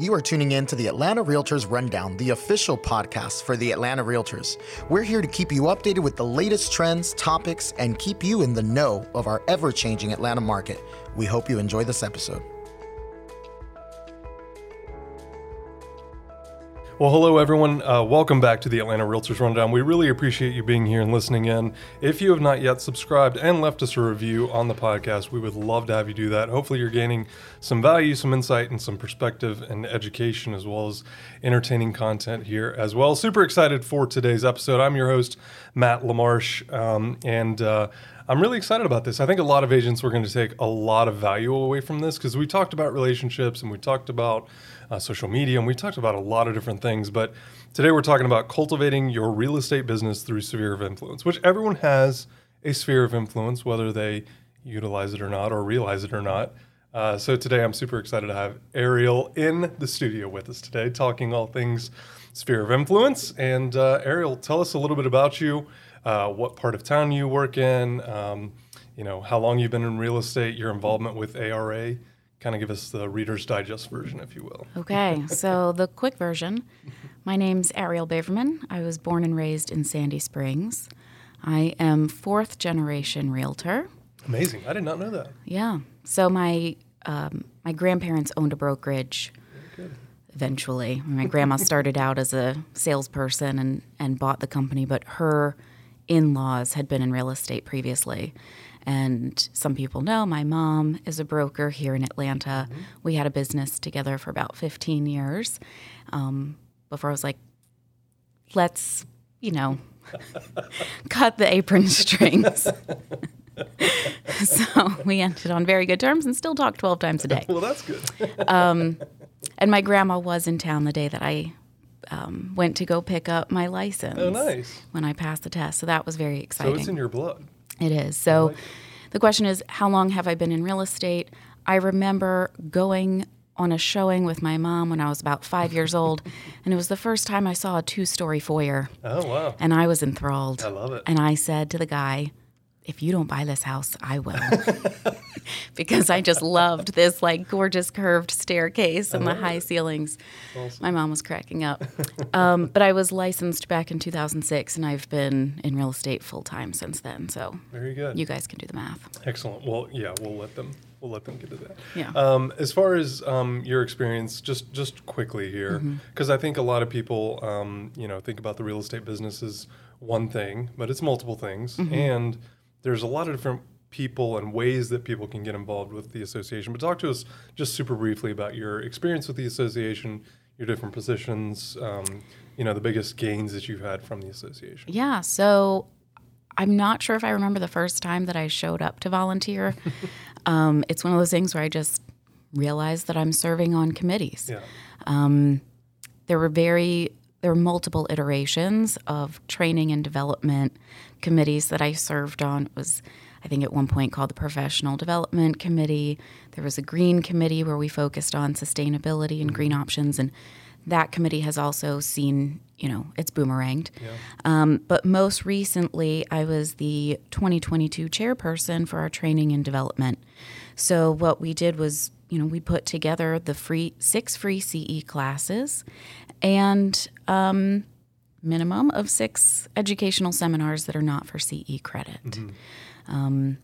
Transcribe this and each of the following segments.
You are tuning in to the Atlanta Realtors Rundown, the official podcast for the Atlanta Realtors. We're here to keep you updated with the latest trends, topics, and keep you in the know of our ever changing Atlanta market. We hope you enjoy this episode. Well, hello, everyone. Uh, welcome back to the Atlanta Realtors Rundown. We really appreciate you being here and listening in. If you have not yet subscribed and left us a review on the podcast, we would love to have you do that. Hopefully, you're gaining some value, some insight, and some perspective and education, as well as entertaining content here as well. Super excited for today's episode. I'm your host, Matt LaMarsh, um, and uh, I'm really excited about this. I think a lot of agents were going to take a lot of value away from this because we talked about relationships and we talked about uh, social media, and we talked about a lot of different things. But today we're talking about cultivating your real estate business through sphere of influence, which everyone has a sphere of influence, whether they utilize it or not, or realize it or not. Uh, so today I'm super excited to have Ariel in the studio with us today, talking all things sphere of influence. And uh, Ariel, tell us a little bit about you, uh, what part of town you work in, um, you know, how long you've been in real estate, your involvement with ARA, kind of give us the Reader's Digest version, if you will. Okay, so the quick version. My name's Ariel Baverman. I was born and raised in Sandy Springs. I am fourth generation realtor. Amazing. I did not know that. Yeah. So my um, my grandparents owned a brokerage. Eventually, my grandma started out as a salesperson and and bought the company, but her in-laws had been in real estate previously. And some people know my mom is a broker here in Atlanta. Mm-hmm. We had a business together for about 15 years um, before I was like, let's, you know, cut the apron strings. so we ended on very good terms and still talk 12 times a day. well, that's good. um, and my grandma was in town the day that I um, went to go pick up my license. Oh, nice. When I passed the test. So that was very exciting. So it's in your blood. It is. So the question is, how long have I been in real estate? I remember going on a showing with my mom when I was about five years old, and it was the first time I saw a two story foyer. Oh, wow. And I was enthralled. I love it. And I said to the guy, if you don't buy this house, I will. because I just loved this like gorgeous curved staircase and the high it. ceilings. Awesome. My mom was cracking up. um, but I was licensed back in 2006 and I've been in real estate full time since then. So very good. You guys can do the math. Excellent. Well, yeah, we'll let them. We'll let them get to that. Yeah. Um, as far as um, your experience, just just quickly here, because mm-hmm. I think a lot of people, um, you know, think about the real estate business as one thing, but it's multiple things, mm-hmm. and there's a lot of different people and ways that people can get involved with the association. But talk to us just super briefly about your experience with the association, your different positions, um, you know, the biggest gains that you've had from the association. Yeah. So I'm not sure if I remember the first time that I showed up to volunteer. um, it's one of those things where I just realized that I'm serving on committees. Yeah. Um, there were very there were multiple iterations of training and development committees that I served on. It was, I think, at one point called the Professional Development Committee. There was a Green Committee where we focused on sustainability and green options, and that committee has also seen, you know, it's boomeranged. Yeah. Um, but most recently, I was the 2022 chairperson for our training and development. So what we did was you know, we put together the free six free CE classes and um, minimum of six educational seminars that are not for CE credit. Mm-hmm. Um,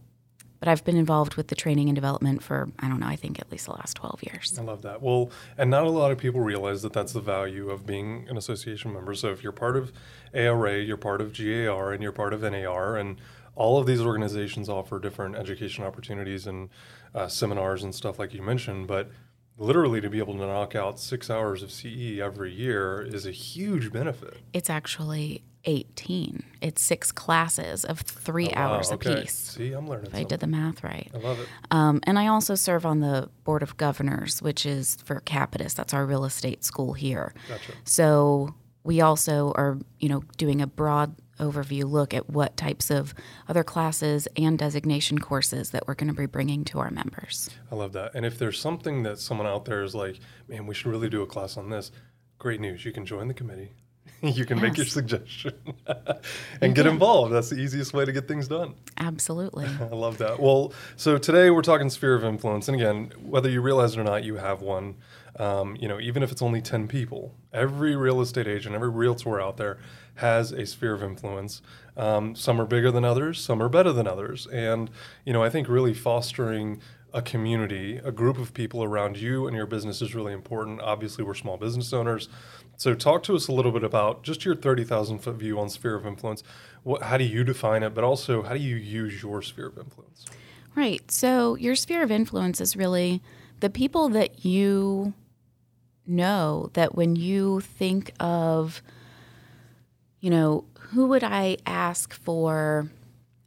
but I've been involved with the training and development for I don't know I think at least the last 12 years. I love that. Well, and not a lot of people realize that that's the value of being an association member. So if you're part of ARA, you're part of GAR, and you're part of NAR, and all of these organizations offer different education opportunities and uh, seminars and stuff like you mentioned, but literally to be able to knock out six hours of CE every year is a huge benefit. It's actually 18. It's six classes of three oh, hours wow. okay. apiece. See, I'm learning. If I did the math right. I love it. Um, and I also serve on the board of governors, which is for Capitus. That's our real estate school here. Gotcha. So we also are, you know, doing a broad overview look at what types of other classes and designation courses that we're going to be bringing to our members. I love that. And if there's something that someone out there is like, man, we should really do a class on this, great news. You can join the committee. you can yes. make your suggestion and get involved. That's the easiest way to get things done. Absolutely. I love that. Well, so today we're talking sphere of influence. And again, whether you realize it or not, you have one. Um, you know, even if it's only 10 people, every real estate agent, every realtor out there has a sphere of influence. Um, some are bigger than others, some are better than others. And, you know, I think really fostering a community, a group of people around you and your business is really important. Obviously, we're small business owners. So, talk to us a little bit about just your 30,000 foot view on sphere of influence. What, how do you define it, but also how do you use your sphere of influence? Right. So, your sphere of influence is really the people that you know that when you think of, you know, who would I ask for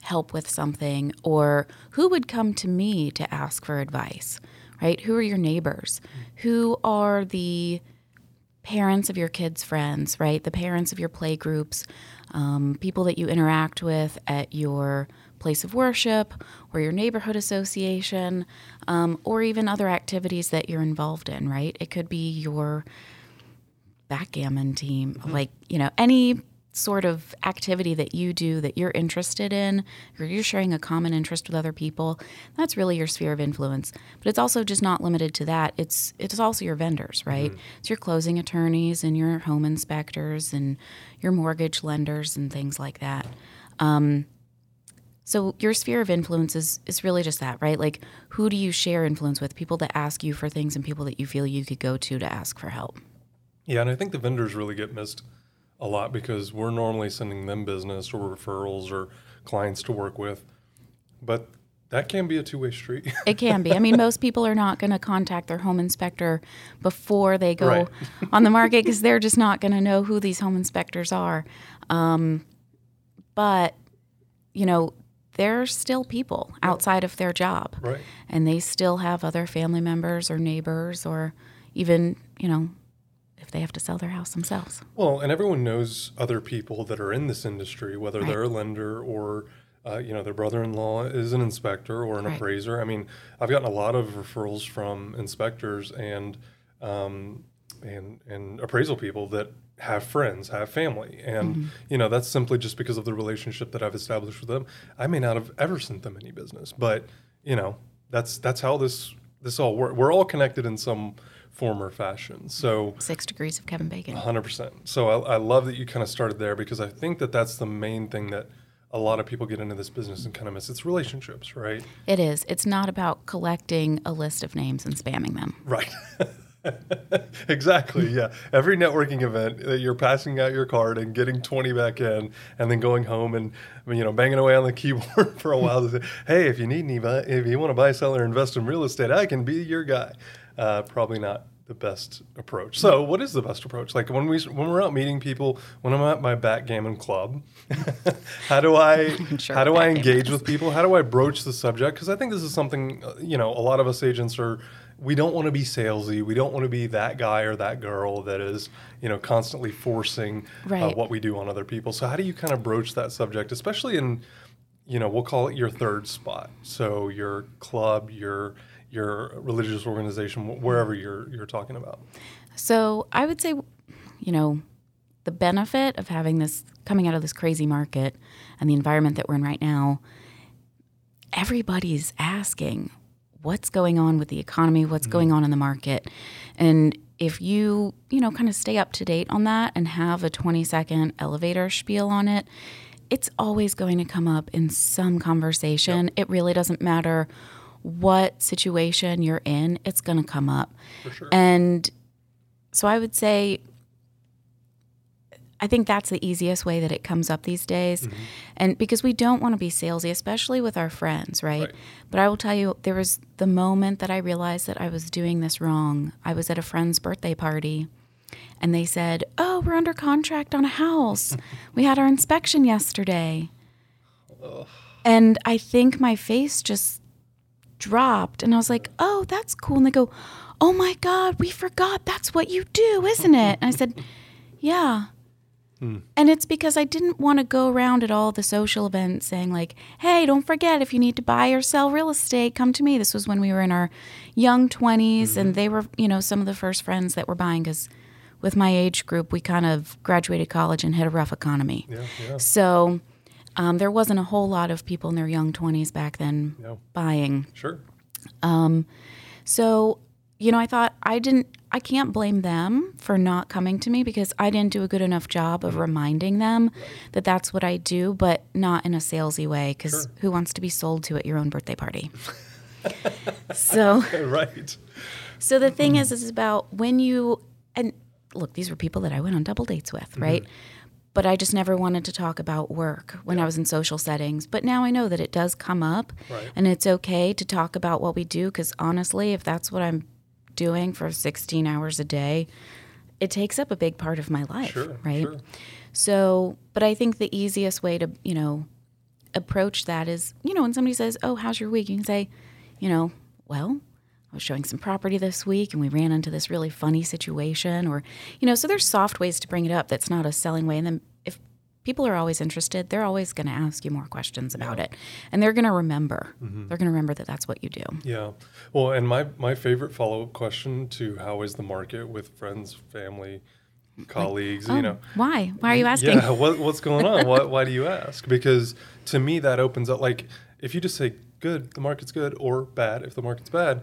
help with something or who would come to me to ask for advice, right? Who are your neighbors? Who are the parents of your kids' friends, right? The parents of your play groups, um, people that you interact with at your place of worship or your neighborhood association, um, or even other activities that you're involved in, right? It could be your backgammon team, mm-hmm. like, you know, any sort of activity that you do that you're interested in, or you're sharing a common interest with other people, that's really your sphere of influence. But it's also just not limited to that. It's it's also your vendors, right? Mm-hmm. It's your closing attorneys and your home inspectors and your mortgage lenders and things like that. Um, so your sphere of influence is, is really just that, right? Like who do you share influence with? People that ask you for things and people that you feel you could go to to ask for help. Yeah, and I think the vendors really get missed a lot because we're normally sending them business or referrals or clients to work with. But that can be a two-way street. it can be. I mean, most people are not going to contact their home inspector before they go right. on the market because they're just not going to know who these home inspectors are. Um, but you know, they're still people outside of their job, right. and they still have other family members or neighbors or even you know if they have to sell their house themselves. Well, and everyone knows other people that are in this industry, whether right. they're a lender or uh, you know their brother-in-law is an inspector or an right. appraiser. I mean, I've gotten a lot of referrals from inspectors and um, and and appraisal people that have friends, have family, and mm-hmm. you know that's simply just because of the relationship that I've established with them. I may not have ever sent them any business, but you know that's that's how this this all works. We're all connected in some former fashion. So six degrees of Kevin Bacon. 100%. So I, I love that you kind of started there because I think that that's the main thing that a lot of people get into this business and kind of miss. It's relationships, right? It is. It's not about collecting a list of names and spamming them. Right. exactly. Yeah. Every networking event that you're passing out your card and getting 20 back in and then going home and, you know, banging away on the keyboard for a while to say, hey, if you need any, if you want to buy, sell, or invest in real estate, I can be your guy uh, probably not the best approach. So, what is the best approach? Like when we when we're out meeting people, when I'm at my backgammon club, how do I sure how do I engage with people? How do I broach the subject? Because I think this is something uh, you know a lot of us agents are. We don't want to be salesy. We don't want to be that guy or that girl that is, you know, constantly forcing uh, right. uh, what we do on other people. So, how do you kind of broach that subject, especially in, you know, we'll call it your third spot. So, your club, your your religious organization, wherever you're you're talking about? So I would say, you know, the benefit of having this coming out of this crazy market and the environment that we're in right now, everybody's asking what's going on with the economy, what's mm-hmm. going on in the market. And if you, you know, kind of stay up to date on that and have a 20 second elevator spiel on it, it's always going to come up in some conversation. Yep. It really doesn't matter what situation you're in, it's going to come up. Sure. And so I would say, I think that's the easiest way that it comes up these days. Mm-hmm. And because we don't want to be salesy, especially with our friends, right? right? But I will tell you, there was the moment that I realized that I was doing this wrong. I was at a friend's birthday party and they said, Oh, we're under contract on a house. we had our inspection yesterday. Ugh. And I think my face just dropped. And I was like, oh, that's cool. And they go, oh my God, we forgot. That's what you do, isn't it? And I said, yeah. Hmm. And it's because I didn't want to go around at all the social events saying, like, hey, don't forget if you need to buy or sell real estate, come to me. This was when we were in our young 20s, mm-hmm. and they were, you know, some of the first friends that were buying because with my age group, we kind of graduated college and hit a rough economy. Yeah, yeah. So um, there wasn't a whole lot of people in their young 20s back then no. buying. Sure. Um, so you know, I thought I didn't, I can't blame them for not coming to me because I didn't do a good enough job of reminding them that that's what I do, but not in a salesy way because Sure. who wants to be sold to at your own birthday party? so, right. so the thing mm-hmm. is, is about when you and look, these were people that I went on double dates with, mm-hmm. right? But I just never wanted to talk about work when I was in social settings. But now I know that it does come up, Right. and it's okay to talk about what we do. Because honestly, if that's what I'm doing for 16 hours a day, it takes up a big part of my life, Sure. right? Sure. So, but I think the easiest way to, you know, approach that is, you know, when somebody says, "Oh, how's your week?" you can say, you know, "Well, I was showing some property this week and we ran into this really funny situation or, you know, so there's soft ways to bring it up that's not a selling way and then people are always interested, they're always going to ask you more questions about it and they're going to remember. Mm-hmm. They're going to remember that that's what you do. Yeah. Well, and my, my favorite follow up question to how is the market with friends, family, colleagues, you oh, know, Why? Why are you asking? Yeah, what, what's going on? why, why do you ask? Because to me, that opens up like if you just say good, the market's good, or bad, if the market's bad,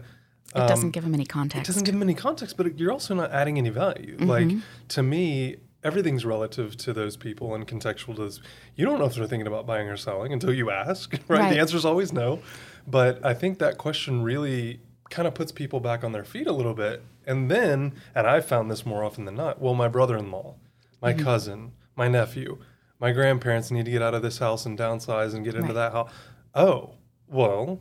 It doesn't um, give them any context. it doesn't give them any context, but you're also not adding any value. Mm-hmm. Like to me, everything's relative to those people and contextual to those. You don't know if they're thinking about buying or selling until you ask, right? Right. The answer is always no. But I think that question really kind of puts people back on their feet a little bit. And then, and I've found this more often than not. Well, my brother-in-law, my mm-hmm. cousin, my nephew, my grandparents need to get out of this house and downsize and get into Right. that house. Oh, well,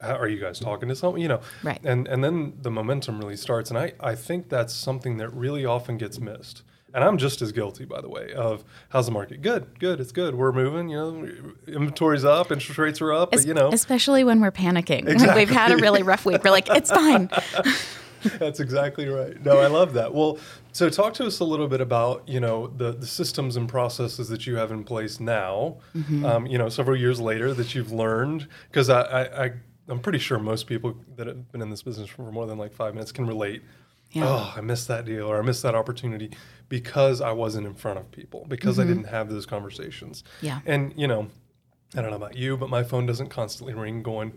are you guys talking to someone? You know, Right. and and then the momentum really starts and i i think that's something that really often gets missed and i'm just as guilty by the way of how's the market good good it's good we're moving you know inventory's up interest rates are up but you know Especially when we're panicking. When we've had a really rough week. We're like, it's fine. That's exactly right. No, I love that. Well, so talk to us a little bit about you know the the systems and processes that you have in place now. Um, you know, several years later that you've learned because I, I, I I'm pretty sure most people that have been in this business for more than like five minutes can relate. Yeah. Oh, I missed that deal or I missed that opportunity because I wasn't in front of people because I didn't have those conversations. Yeah. And you know, I don't know about you, but my phone doesn't constantly ring going,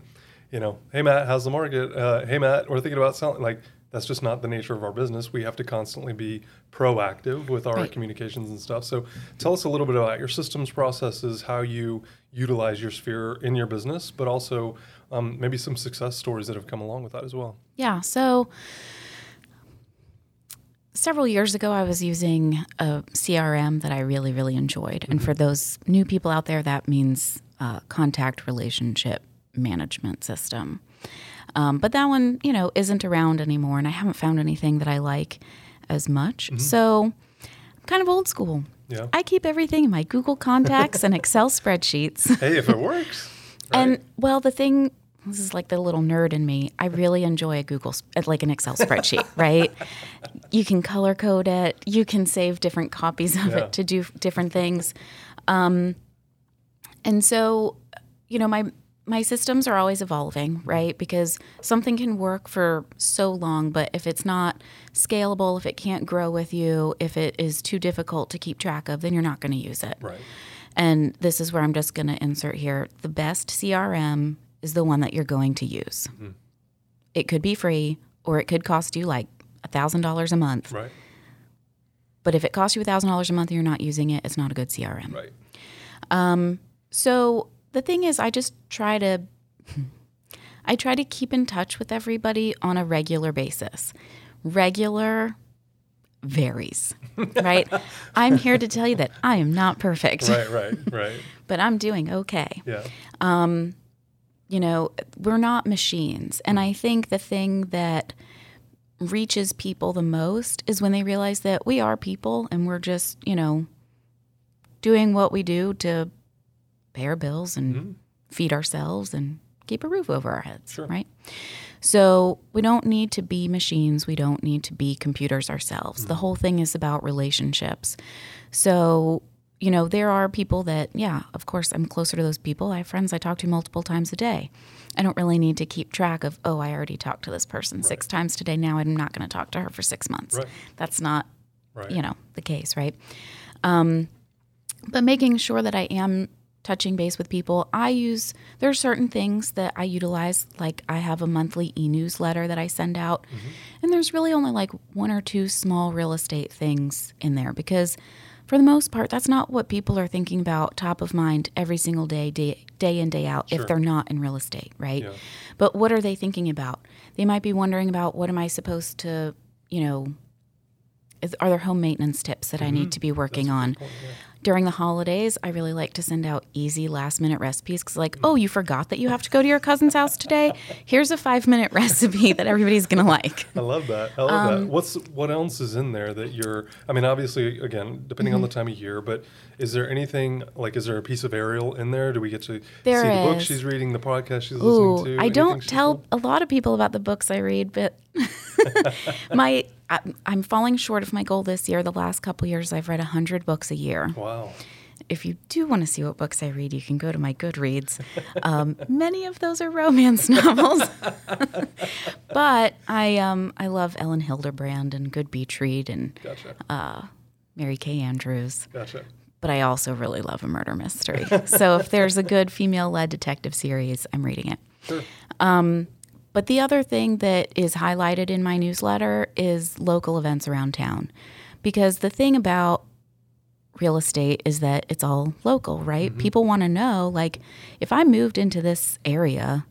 you know, hey Matt, how's the market? Uh, hey Matt, we're thinking about selling. Like that's just not the nature of our business. We have to constantly be proactive with our Right. communications and stuff. So tell us a little bit about your systems, processes, how you utilize your sphere in your business, but also um, maybe some success stories that have come along with that as well. Yeah. So several years ago, I was using a CRM that I really, really enjoyed. And for those new people out there, that means uh, contact relationship management system. Um, but that one, you know, isn't around anymore, and I haven't found anything that I like as much. So I'm kind of old school. Yeah. I keep everything in my Google contacts and Excel spreadsheets. Hey, if it works. right? And well, the thing this is like the little nerd in me. I really enjoy a Google, uh, like an Excel spreadsheet, right? You can color code it. You can save different copies of Yeah. it to do different things. Um, and so, you know, my my systems are always evolving, right? Because something can work for so long, but if it's not scalable, if it can't grow with you, if it is too difficult to keep track of, then you're not going to use it. right. And this is where I'm just going to insert here. The best CRM is the one that you're going to use. It could be free or it could cost you like $1,000 a month. Right. But if it costs you $1,000 a month and you're not using it, it's not a good CRM. Right. Um, So the thing is, I just try to. I try to keep in touch with everybody on a regular basis. Regular varies, right? I'm here to tell you that I am not perfect, Right. Right. Right. but I'm doing okay. Yeah. You know, we're not machines. And I think the thing that reaches people the most is when they realize that we are people and we're just, you know, doing what we do to pay our bills and mm-hmm. feed ourselves and keep a roof over our heads, Sure. right? So we don't need to be machines. We don't need to be computers ourselves. The mm-hmm. whole thing is about relationships. So, you know, there are people that, yeah, of course, I'm closer to those people. I have friends I talk to multiple times a day. I don't really need to keep track of, oh, I already talked to this person six times today. Now I'm not going to talk to her for six months. Right. That's not, Right. you know, the case, right? Um, but making sure that I am touching base with people. I use there are certain things that I utilize like I have a monthly e-newsletter that I send out. And there's really only like one or two small real estate things in there because for the most part that's not what people are thinking about top of mind every single day day, day in day out Sure. if they're not in real estate, right? Yeah. But what are they thinking about? They might be wondering about what am I supposed to, you know, is, are there home maintenance tips that I need to be working on? During the holidays, I really like to send out easy last minute recipes because, like, oh, you forgot that you have to go to your cousin's house today? Here's a five minute recipe that everybody's going to like. I love that. I love Um, that. What's what else is in there that you're? I mean, obviously, again, depending on the Mm-hmm. time of year, but is there anything like? Is there a piece of Ariel in there? Do we get to There see the book she's reading, the podcast she's Ooh, listening to? I don't tell a lot of people about the books I read, but my I, I'm falling short of my goal this year. The last couple years, I've read 100 books a year. Wow. if you do want to see what books I read, you can go to my Goodreads. Um, many of those are romance novels, but I um, I love Elin Hilderbrand and Good Beach Read and Gotcha. Uh, Mary Kay Andrews. gotcha. But I also really love a murder mystery. so if there's a good female-led detective series, I'm reading it. Sure. But the other thing that is highlighted in my newsletter is local events around town. Because the thing about real estate is that it's all local, right? Mm-hmm. People want to know like if I moved into this area,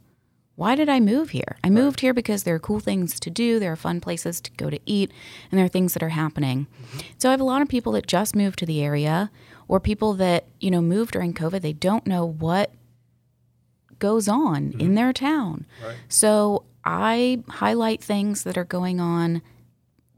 why did I move here? I moved here because there are cool things to do, there are fun places to go to eat, and there are things that are happening. Mm-hmm. So I have a lot of people that just moved to the area or people that, you know, moved during COVID, they don't know what goes on in mm-hmm. their town. Right. So I highlight things that are going on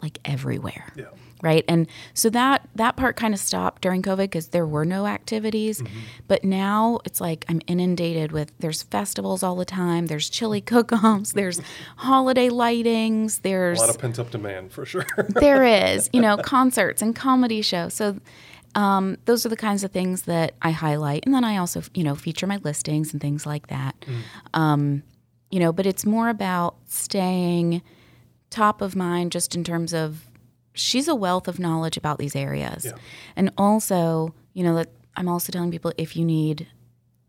like everywhere. Yeah. Right. And so that that part kind of stopped during COVID because there were no activities. Mm-hmm. But now it's like I'm inundated with there's festivals all the time, there's chili cook-offs, there's holiday lightings, there's A lot of pent up demand for sure. there is, you know, concerts and comedy shows. So um, those are the kinds of things that I highlight, and then I also, you know, feature my listings and things like that. Um, you know, but it's more about staying top of mind, just in terms of she's a wealth of knowledge about these areas, Yeah. and also, you know, that I'm also telling people if you need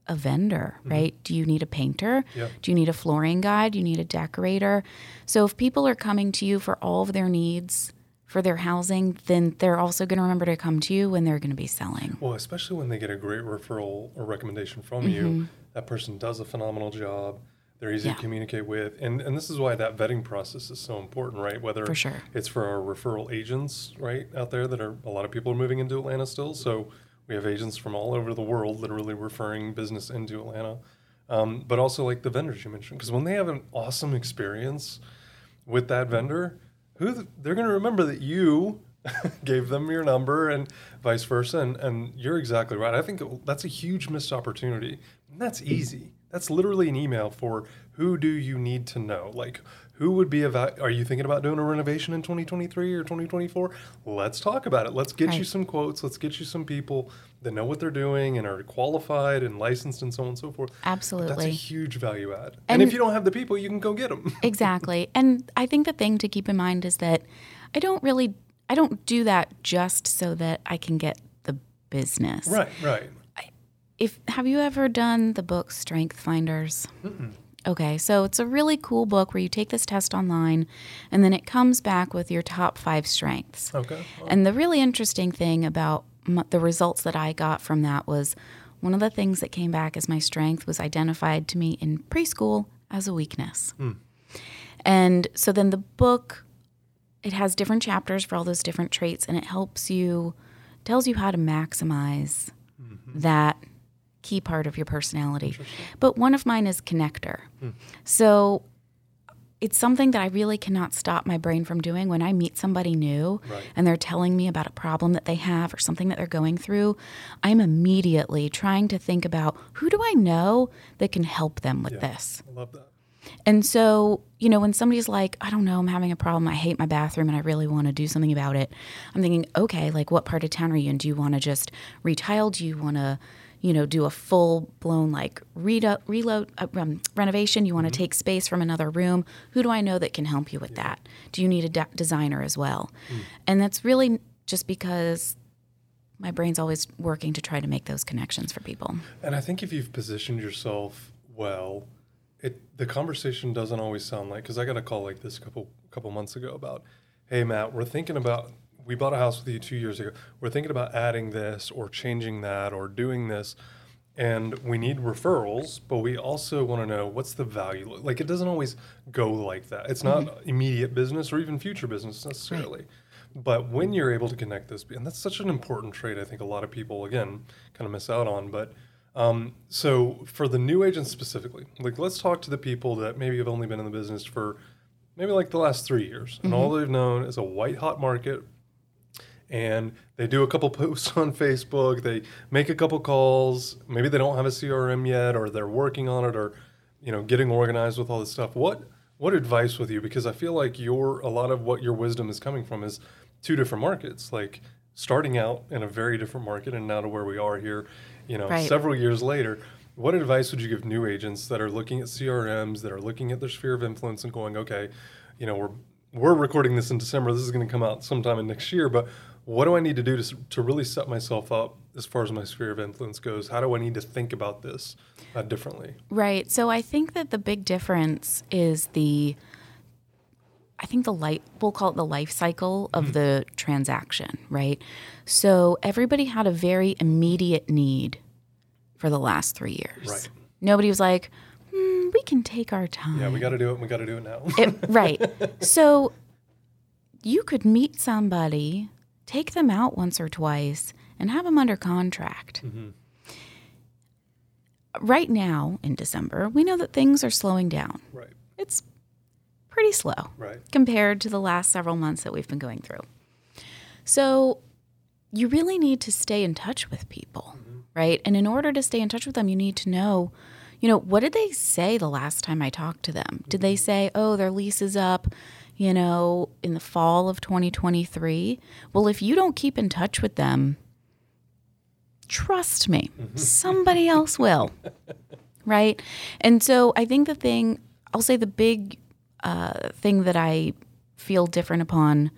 a vendor, right? Do you need a painter? Do you need a flooring guy? Do you need a decorator? So if people are coming to you for all of their needs for their housing, then they're also going to remember to come to you when they're going to be selling. Well, especially when they get a great referral or recommendation from Mm-hmm. you, that person does a phenomenal job. They're easy Yeah. to communicate with, and and this is why that vetting process is so important, right? Whether For sure. it's for our referral agents, right, out there that are a lot of people are moving into Atlanta still. So we have agents from all over the world literally referring business into Atlanta, um, but also like the vendors you mentioned, because when they have an awesome experience with that vendor, who th- they're going to remember that you gave them your number and vice versa. And, and you're exactly right. I think that's a huge missed opportunity. And that's easy. That's literally an email for who do you need to know? Like, who would be about? Are you thinking about doing a renovation in 2023 or 2024? Let's talk about it. Let's get you some quotes. Let's get you some people that know what they're doing and are qualified and licensed and so on and so forth. Absolutely. That's a huge value add. And, And- if you don't have the people, you can go get them. exactly. And I think the thing to keep in mind is that I don't really I don't do that just so that I can get the business. right, right. If have you ever done the book Strength Finders? Okay, so it's a really cool book where you take this test online and then it comes back with your top five strengths. Okay. And the really interesting thing about m- the results that I got from that was one of the things that came back as my strength was identified to me in preschool as a weakness. Hmm. And so then the book it has different chapters for all those different traits and it helps you tells you how to maximize mm-hmm. that key part of your personality. But one of mine is connector. Hmm. So it's something that I really cannot stop my brain from doing when I meet somebody new Right. and they're telling me about a problem that they have or something that they're going through. I'm immediately trying to think about who do I know that can help them with this. I love that. And so, you know, when somebody's like, I don't know, I'm having a problem, I hate my bathroom and I really want to do something about it, I'm thinking, okay, like what part of town are you in? Do you want to just retile? Do you want to, you know, do a full blown like redo, reload, uh, um, renovation? You want to take space from another room? Who do I know that can help you with that? Do you need a de- designer as well? And that's really just because my brain's always working to try to make those connections for people. And I think if you've positioned yourself well, it the conversation doesn't always sound like because I got a call like this a couple couple months ago about, hey Matt, we're thinking about we bought a house with you two years ago. We're thinking about adding this or changing that or doing this. And we need referrals, but we also want to know what's the value. Like it doesn't always go like that. It's not Mm-hmm. immediate business or even future business necessarily. But when you're able to connect this, and that's such an important trait, I think a lot of people again kind of miss out on. But um, so for the new agents specifically, like let's talk to the people that maybe have only been in the business for maybe like the last three years, and all they've known is a white hot market, and they do a couple posts on Facebook, they make a couple calls, maybe they don't have a CRM yet, or they're working on it, or you know, getting organized with all this stuff. What what advice with you? Because I feel like your a lot of what your wisdom is coming from is two different markets, like starting out in a very different market and now to where we are here, you know, Right. several years later. What advice would you give new agents that are looking at CRMs, that are looking at their sphere of influence and going, okay, you know, we're we're recording this in December. This is going to come out sometime in next year, but what do I need to do to, to really set myself up as far as my sphere of influence goes? How do I need to think about this uh, differently? Right. So I think that the big difference is the I think the life we'll call it the life cycle of the transaction, right? So everybody had a very immediate need for the last 3 years. Right. Nobody was like, hmm, we can take our time. Yeah, we got to do it. We got to do it now. It- right. So you could meet somebody, take them out once or twice, and have them under contract. Mm-hmm. Right now in December, we know that things are slowing down. right, It's pretty slow right. compared to the last several months that we've been going through. So you really need to stay in touch with people, mm-hmm. right? And in order to stay in touch with them, you need to know, you know, what did they say the last time I talked to them? Did they mm-hmm. say, oh, their lease is up, you know, in the fall of 2023? Well, if you don't keep in touch with them, trust me, somebody else will. Right. And so I think the thing, I'll say the big uh, thing that I feel different upon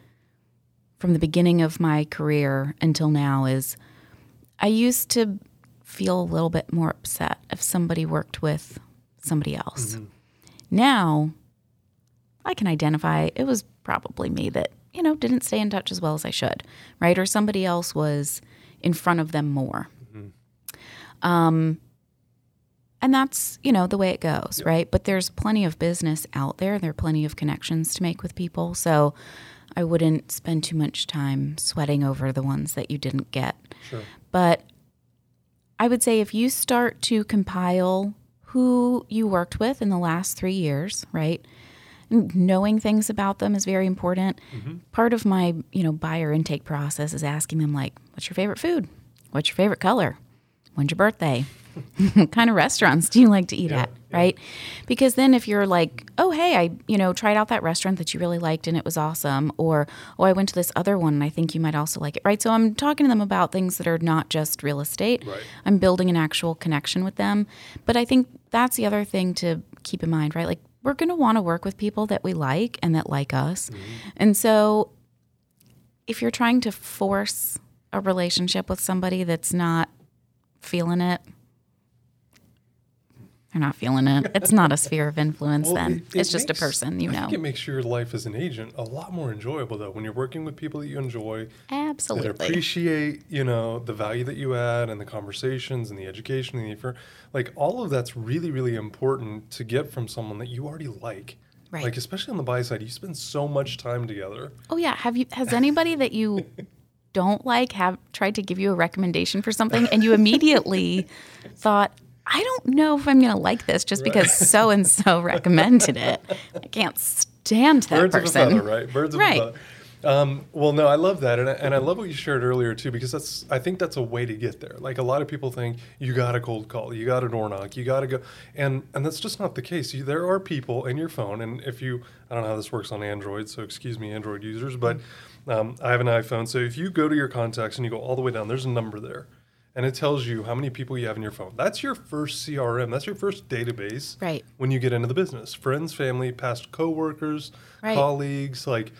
from the beginning of my career until now is I used to feel a little bit more upset if somebody worked with somebody else. Now I can identify it was probably me that, you know, didn't stay in touch as well as I should, right? Or somebody else was in front of them more. Um, and that's, you know, the way it goes, right? But there's plenty of business out there. There are plenty of connections to make with people. So I wouldn't spend too much time sweating over the ones that you didn't get. Sure. But I would say if you start to compile who you worked with in the last three years, right? Knowing things about them is very important. Mm-hmm. Part of my, you know, buyer intake process is asking them like, "What's your favorite food? What's your favorite color? When's your birthday? what kind of restaurants do you like to eat Yeah, at?" yeah. Right? Because then if you're like, "Oh, hey, I, you know, tried out that restaurant that you really liked and it was awesome," or "Oh, I went to this other one and I think you might also like it." Right? So I'm talking to them about things that are not just real estate. Right. I'm building an actual connection with them. But I think that's the other thing to keep in mind, right? Like we're going to want to work with people that we like and that like us. Mm-hmm. And so if you're trying to force a relationship with somebody that's not feeling it, they're not feeling it. It's not a sphere of influence Well, then. it- it it's just makes- a person, you know. I know. think it makes your life as an agent a lot more enjoyable, though, when you're working with people that you enjoy, Absolutely. that appreciate, you know, the value that you add and the conversations and the education and the effort. like all of that's really, really important to get from someone that you already like. Right. Like especially on the buy side, you spend so much time together. Oh yeah, have you has anybody that you don't like have tried to give you a recommendation for something and you immediately thought I don't know if I'm going to like this just because so and so recommended it. I can't stand that Birds person. of a feather, right? Birds of Right. a feather. Um, well, no, I love that, and I, and I love what you shared earlier too, because that's I think that's a way to get there. Like a lot of people think you got a cold call, you got a door knock, you got to go, and and that's just not the case. You, there are people in your phone, and if you I don't know how this works on Android, so excuse me, Android users, but um, I have an iPhone, so if you go to your contacts and you go all the way down, there's a number there. And it tells you how many people you have in your phone. That's your first CRM. That's your first database Right. when you get into the business. Friends, family, past coworkers, Right. colleagues, like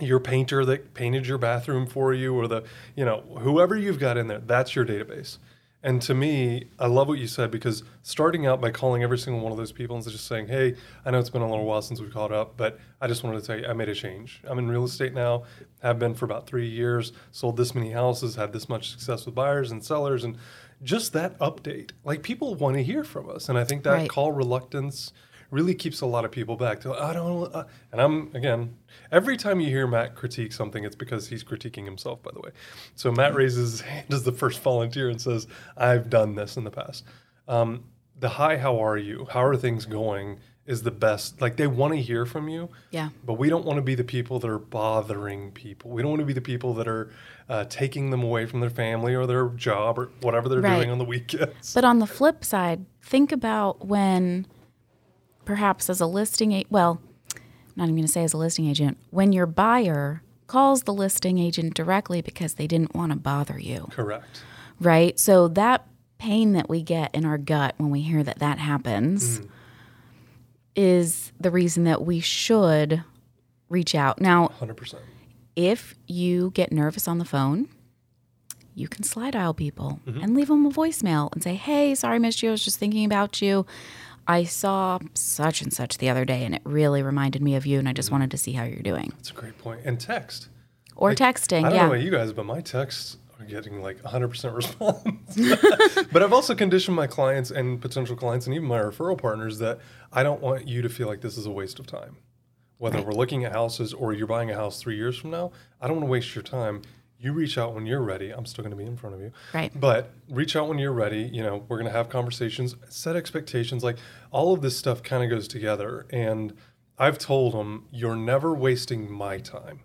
your painter that painted your bathroom for you or the you know whoever you've got in there that's your database and to me i love what you said because starting out by calling every single one of those people and just saying hey i know it's been a little while since we caught up but i just wanted to tell you i made a change i'm in real estate now have been for about three years sold this many houses had this much success with buyers and sellers and just that update like people want to hear from us and i think that Right. call reluctance really keeps a lot of people back. They're like, I don't. Uh, and I'm again. Every time you hear Matt critique something, it's because he's critiquing himself. By the way, so Matt raises his hand as the first volunteer and says, "I've done this in the past." Um, the hi, how are you? How are things going? Is the best. Like they want to hear from you. Yeah. But we don't want to be the people that are bothering people. We don't want to be the people that are uh, taking them away from their family or their job or whatever they're Right. doing on the weekends. But on the flip side, think about when perhaps as a listing a- well, not even going to say as a listing agent, when your buyer calls the listing agent directly because they didn't want to bother you, Correct. right? So that pain that we get in our gut when we hear that that happens mm. is the reason that we should reach out. Now, Hundred percent. if you get nervous on the phone, you can slide dial people mm-hmm. and leave them a voicemail and say, Hey, sorry, missed you. I was just thinking about you. I saw such and such the other day and it really reminded me of you and I just mm-hmm. wanted to see how you're doing. That's a great point. And text. Or Like, texting, I don't yeah. know about you guys, but my texts are getting like 100% response. but I've also conditioned my clients and potential clients and even my referral partners that I don't want you to feel like this is a waste of time. Whether we're looking at houses or you're buying a house three years from now, I don't want to waste your time. You reach out when you're ready. I'm still going to be in front of you. Right. But reach out when you're ready. You know, we're going to have conversations, set expectations. Like all of this stuff kind of goes together. And I've told them, you're never wasting my time.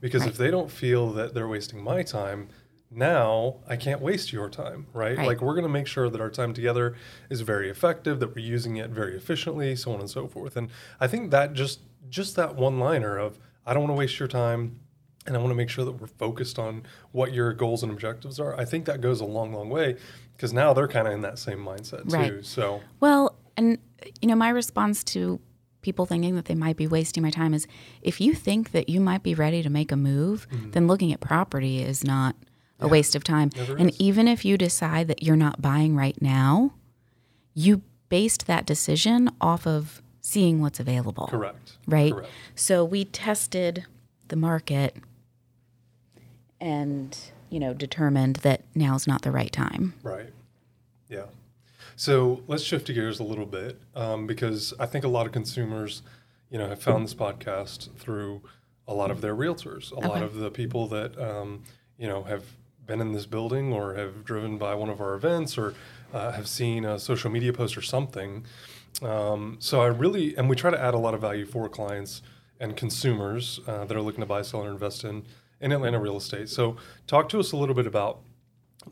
Because if they don't feel that they're wasting my time, now I can't waste your time, right? Right. Like we're going to make sure that our time together is very effective, that we're using it very efficiently, so on and so forth. And I think that just just that one liner of I don't want to waste your time and I want to make sure that we're focused on what your goals and objectives are. I think that goes a long, long way because now they're kind of in that same mindset too. So Well, and you know, my response to people thinking that they might be wasting my time is if you think that you might be ready to make a move, mm-hmm. then looking at property is not a waste of time. And is. even if you decide that you're not buying right now, you based that decision off of seeing what's available. correct. Right? Correct. So we tested the market and, you know, determined that now's not the right time. Right. Yeah. So let's shift gears a little bit um, because I think a lot of consumers, you know, have found this podcast through a lot of their realtors, a lot of the people that, um, you know, have been in this building or have driven by one of our events or uh, have seen a social media post or something. Um, so I really, and we try to add a lot of value for clients and consumers uh, that are looking to buy, sell, or invest in in Atlanta real estate. So talk to us a little bit about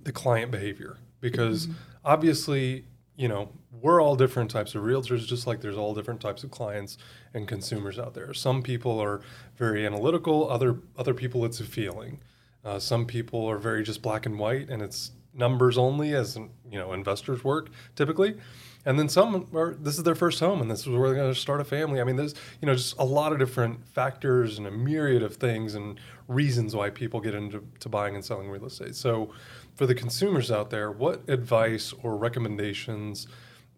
the client behavior because obviously you know we're all different types of realtors just like there's all different types of clients and consumers out there. Some people are very analytical other other people it's a feeling. Uh, some people are very just black and white and it's numbers only as you know investors work typically and then some are this is their first home and this is where they're going to start a family. I mean there's you know just a lot of different factors and a myriad of things and reasons why people get into to buying and selling real estate. So for the consumers out there what advice or recommendations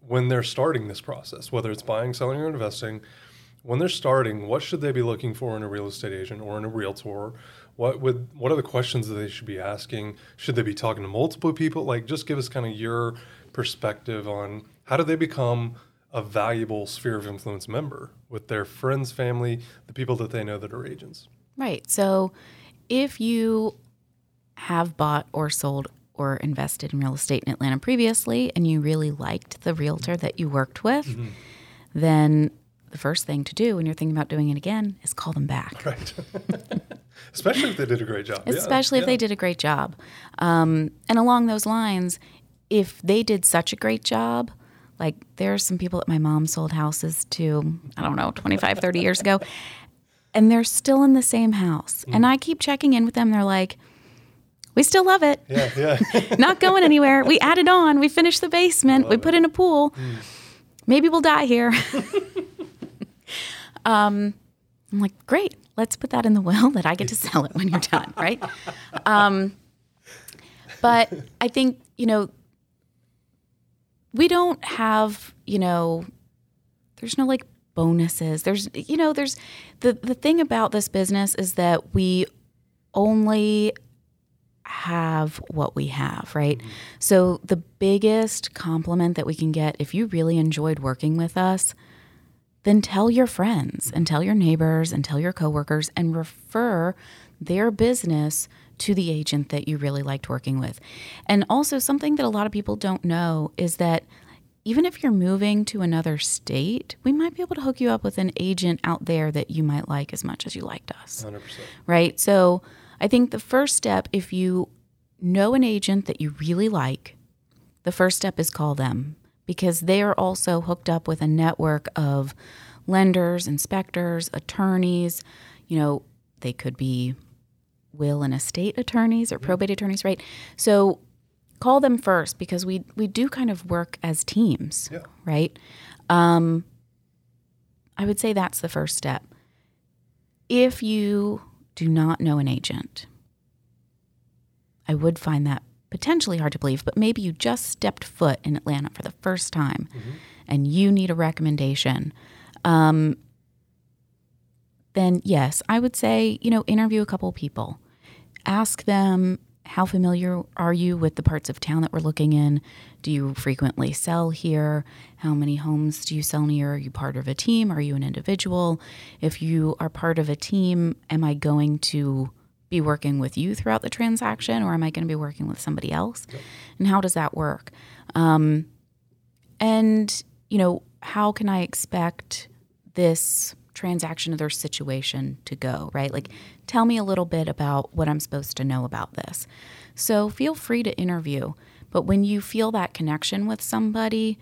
when they're starting this process whether it's buying selling or investing when they're starting what should they be looking for in a real estate agent or in a realtor? What would what are the questions that they should be asking? Should they be talking to multiple people? Like just give us kind of your perspective on how do they become a valuable sphere of influence member with their friends family the people that they know that are agents Right. So if you have bought or sold or invested in real estate in Atlanta previously and you really liked the realtor that you worked with, Mm-hmm. then the first thing to do when you're thinking about doing it again is call them back. right especially if they did a great job Yeah, Especially if yeah. they did a great job. Um, and along those lines, if they did such a great job, like there are some people that my mom sold houses to, I don't know, 25, 30 years ago, and they're still in the same house. Mm. And I keep checking in with them. They're like, we still love it. yeah yeah Not going anywhere. We added on. We finished the basement. We put in a pool. Mm. Maybe we'll die here. um, I'm like, great, let's put that in the will that I get to sell it when you're done, right? Um, but I think, you know, we don't have, you know, there's no like bonuses. There's, you know, there's the, the thing about this business is that we only have what we have, right? Mm-hmm. So the biggest compliment that we can get if you really enjoyed working with us, then tell your friends and tell your neighbors and tell your coworkers and refer their business to the agent that you really liked working with. And also, something that a lot of people don't know is that even if you're moving to another state, we might be able to hook you up with an agent out there that you might like as much as you liked us. 100%. Right? So, I think the first step, if you know an agent that you really like, the first step is call them because they are also hooked up with a network of lenders, inspectors, attorneys. You know, they could be will and estate attorneys or probate attorneys, right? So call them first because we we do kind of work as teams, yeah. right? Um, I would say that's the first step. If you do not know an agent, I would find that potentially hard to believe, but maybe you just stepped foot in Atlanta for the first time mm-hmm. and you need a recommendation. Um, then yes, I would say, you know, interview a couple people. Ask them how familiar are you with the parts of town that we're looking in? Do you frequently sell here? How many homes do you sell near? Are you part of a team? Are you an individual? If you are part of a team, am I going to be working with you throughout the transaction or am I going to be working with somebody else? And how does that work? Um, and, you know, how can I expect this transaction or their situation to go, right? Like, tell me a little bit about what I'm supposed to know about this. So feel free to interview. But when you feel that connection with somebody,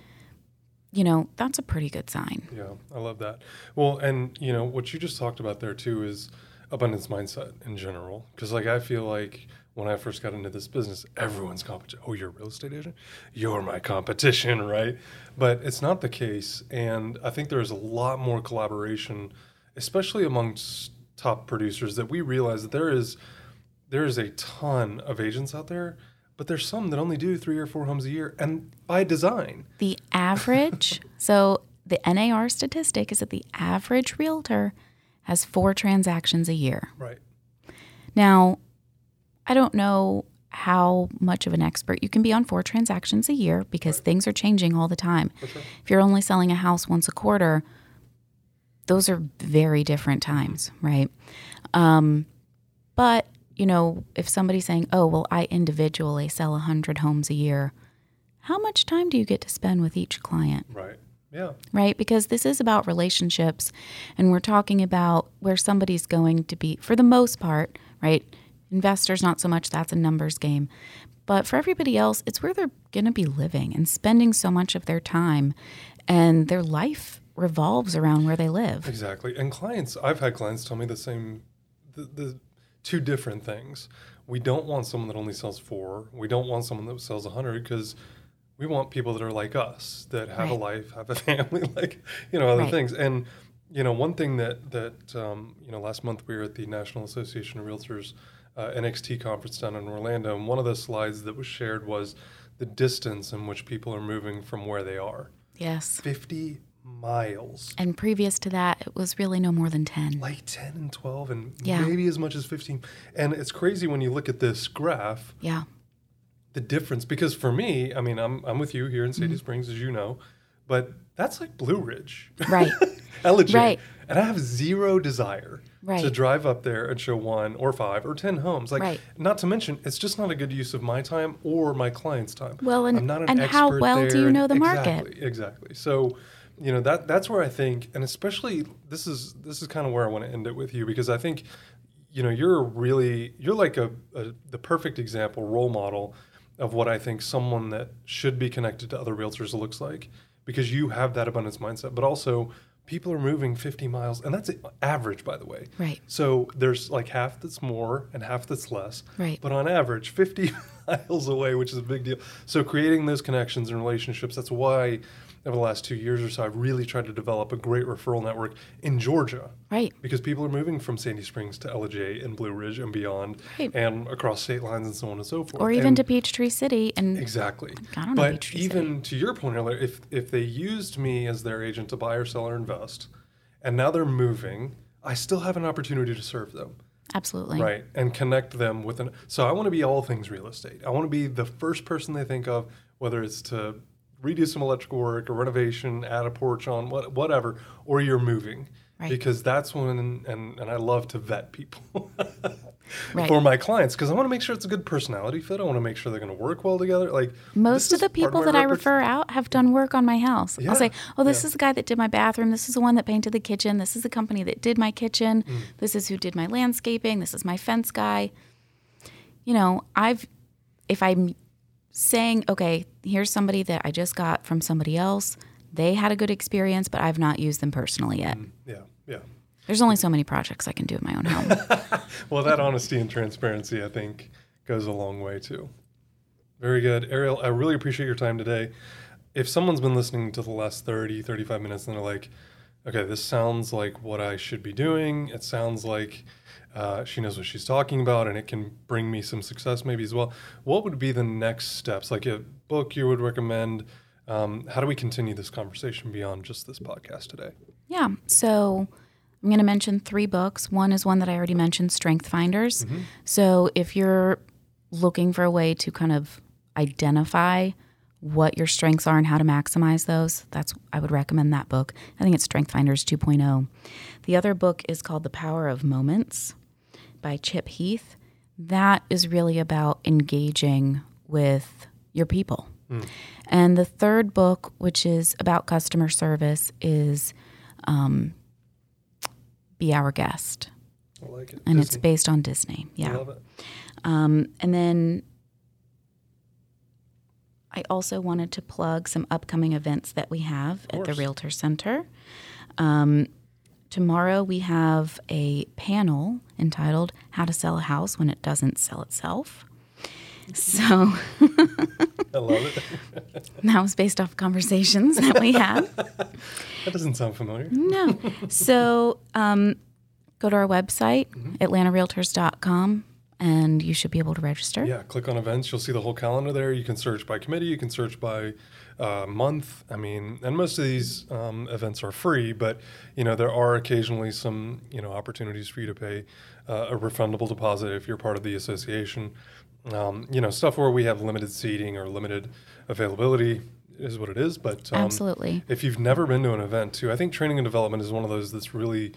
you know, that's a pretty good sign. Yeah, I love that. Well, and, you know, what you just talked about there too is, abundance mindset in general. Because like I feel like when I first got into this business, everyone's competition. Oh, you're a real estate agent? You're my competition, right? But it's not the case. And I think there's a lot more collaboration, especially amongst top producers, that we realize that there is there is a ton of agents out there, but there's some that only do three or four homes a year, and by design. The average, so the NAR statistic is that the average realtor has four transactions a year. Right. Now, I don't know how much of an expert you can be on four transactions a year because right. things are changing all the time. Sure. If you're only selling a house once a quarter, those are very different times, right? Um, but you know, if somebody's saying, "Oh, well, I individually sell a hundred homes a year," how much time do you get to spend with each client? Right. Yeah. Right? Because this is about relationships and we're talking about where somebody's going to be, for the most part, right? Investors, not so much, that's a numbers game. But for everybody else, it's where they're going to be living and spending so much of their time and their life revolves around where they live. Exactly. And clients, I've had clients tell me the same, the, the two different things. We don't want someone that only sells four. We don't want someone that sells a 100 because we want people that are like us that have right. a life, have a family, like you know other right. things. And you know one thing that that um, you know last month we were at the National Association of Realtors uh, NXT conference down in Orlando, and one of the slides that was shared was the distance in which people are moving from where they are. Yes, fifty miles. And previous to that, it was really no more than 10. Like 10 and 12, and yeah. maybe as much as 15. And it's crazy when you look at this graph. Yeah the difference because for me, I mean, I'm I'm with you here in Sandy mm-hmm. Springs, as you know, but that's like Blue Ridge, right? Ellijay, right? And I have zero desire right. to drive up there and show one or five or ten homes. Like, right. not to mention, it's just not a good use of my time or my client's time. Well, and, an and how well there. do you know the exactly, market? Exactly. So, you know that that's where I think, and especially this is this is kind of where I want to end it with you because I think, you know, you're really you're like a, a the perfect example role model of what I think someone that should be connected to other realtors looks like because you have that abundance mindset. But also, people are moving 50 miles, and that's average, by the way. Right. So there's like half that's more and half that's less. Right. But on average, 50 miles away, which is a big deal. So creating those connections and relationships, that's why over the last two years or so, I've really tried to develop a great referral network in Georgia. Right. Because people are moving from Sandy Springs to Ellijay and Blue Ridge and beyond, Right. and across state lines and so on and so forth. Or even And- to Peachtree City. And Exactly. I don't know but Peachtree even to your point earlier, if if they used me as their agent to buy or sell or invest, and now they're moving, I still have an opportunity to serve them, absolutely. right, and connect them with an. So I want to be all things real estate. I want to be the first person they think of, whether it's to redo some electrical work or renovation, add a porch on, what whatever, or you're moving. Right. Because that's when, and, and I love to vet people Right. for my clients because I want to make sure it's a good personality fit. I want to make sure they're going to work well together. Like Most of the people my that I refer out have done work on my house. Yeah, I'll say, "Oh, this yeah. is the guy that did my bathroom. This is the one that painted the kitchen. This is the company that did my kitchen. Mm. This is who did my landscaping. This is my fence guy." You know, I've if I'm saying, "Okay, here's somebody that I just got from somebody else. They had a good experience, but I've not used them personally yet." Mm-hmm. Yeah, yeah. There's only so many projects I can do in my own home. Well, that honesty and transparency, I think, goes a long way too. Very good. Ariel, I really appreciate your time today. If someone's been listening to the last 30, 35 minutes and they're like, okay, this sounds like what I should be doing, it sounds like uh, she knows what she's talking about and it can bring me some success maybe as well, what would be the next steps? Like a book you would recommend? Um, how do we continue this conversation beyond just this podcast today? Yeah. So I'm going to mention three books. One is one that I already mentioned, Strength Finders. So if you're looking for a way to kind of identify what your strengths are and how to maximize those, that's I would recommend that book. I think it's Strength Finders 2.0. The other book is called The Power of Moments by Chip Heath. That is really about engaging with your people. And the third book, which is about customer service, is um, Be Our Guest. I like it. And it's based on Disney. I Yeah. love it. Um, and then I also wanted to plug some upcoming events that we have at the. Realtor Center. Um, tomorrow we have a panel entitled How to Sell a House When It Doesn't Sell Itself. So I love it. that was based off conversations that we had. that doesn't sound familiar. No. So um, go to our website, atlantarealtors.com, and you should be able to register. Yeah, click on events. You'll see the whole calendar there. You can search by committee. You can search by uh, month. I mean, and most of these um, events are free, but you know there are occasionally some you know opportunities for you to pay uh, a refundable deposit if you're part of the association. Um, you know, stuff where we have limited seating or limited availability is what it is. But um, Absolutely. if you've never been to an event too, I think training and development is one of those that's really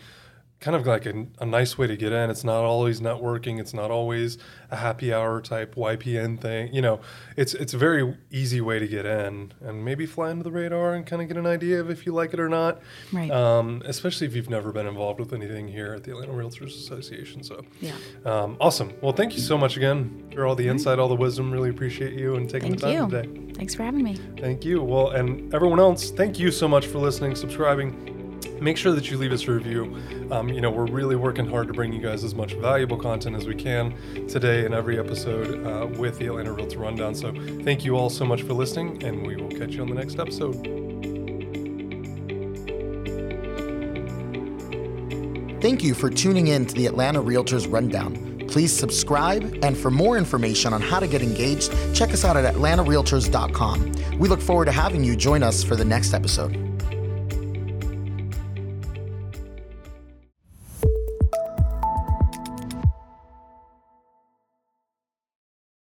kind of like a, a nice way to get in. It's not always networking. It's not always a happy hour type YPN thing. You know, it's it's a very easy way to get in and maybe fly under the radar and kind of get an idea of if you like it or not. Right. Um, especially if you've never been involved with anything here at the Atlanta Realtors Association. So, Yeah. um, awesome. Well, thank you so much again for all the insight, all the wisdom. Really appreciate you and taking Thank the time you. today. Thanks for having me. Thank you. Well, and everyone else, thank you so much for listening, subscribing. Make sure that you leave us a review. Um, you know, we're really working hard to bring you guys as much valuable content as we can today in every episode uh, with the Atlanta Realtor Rundown. So, thank you all so much for listening, and we will catch you on the next episode. Thank you for tuning in to the Atlanta Realtors Rundown. Please subscribe, and for more information on how to get engaged, check us out at atlantarealtors.com. We look forward to having you join us for the next episode.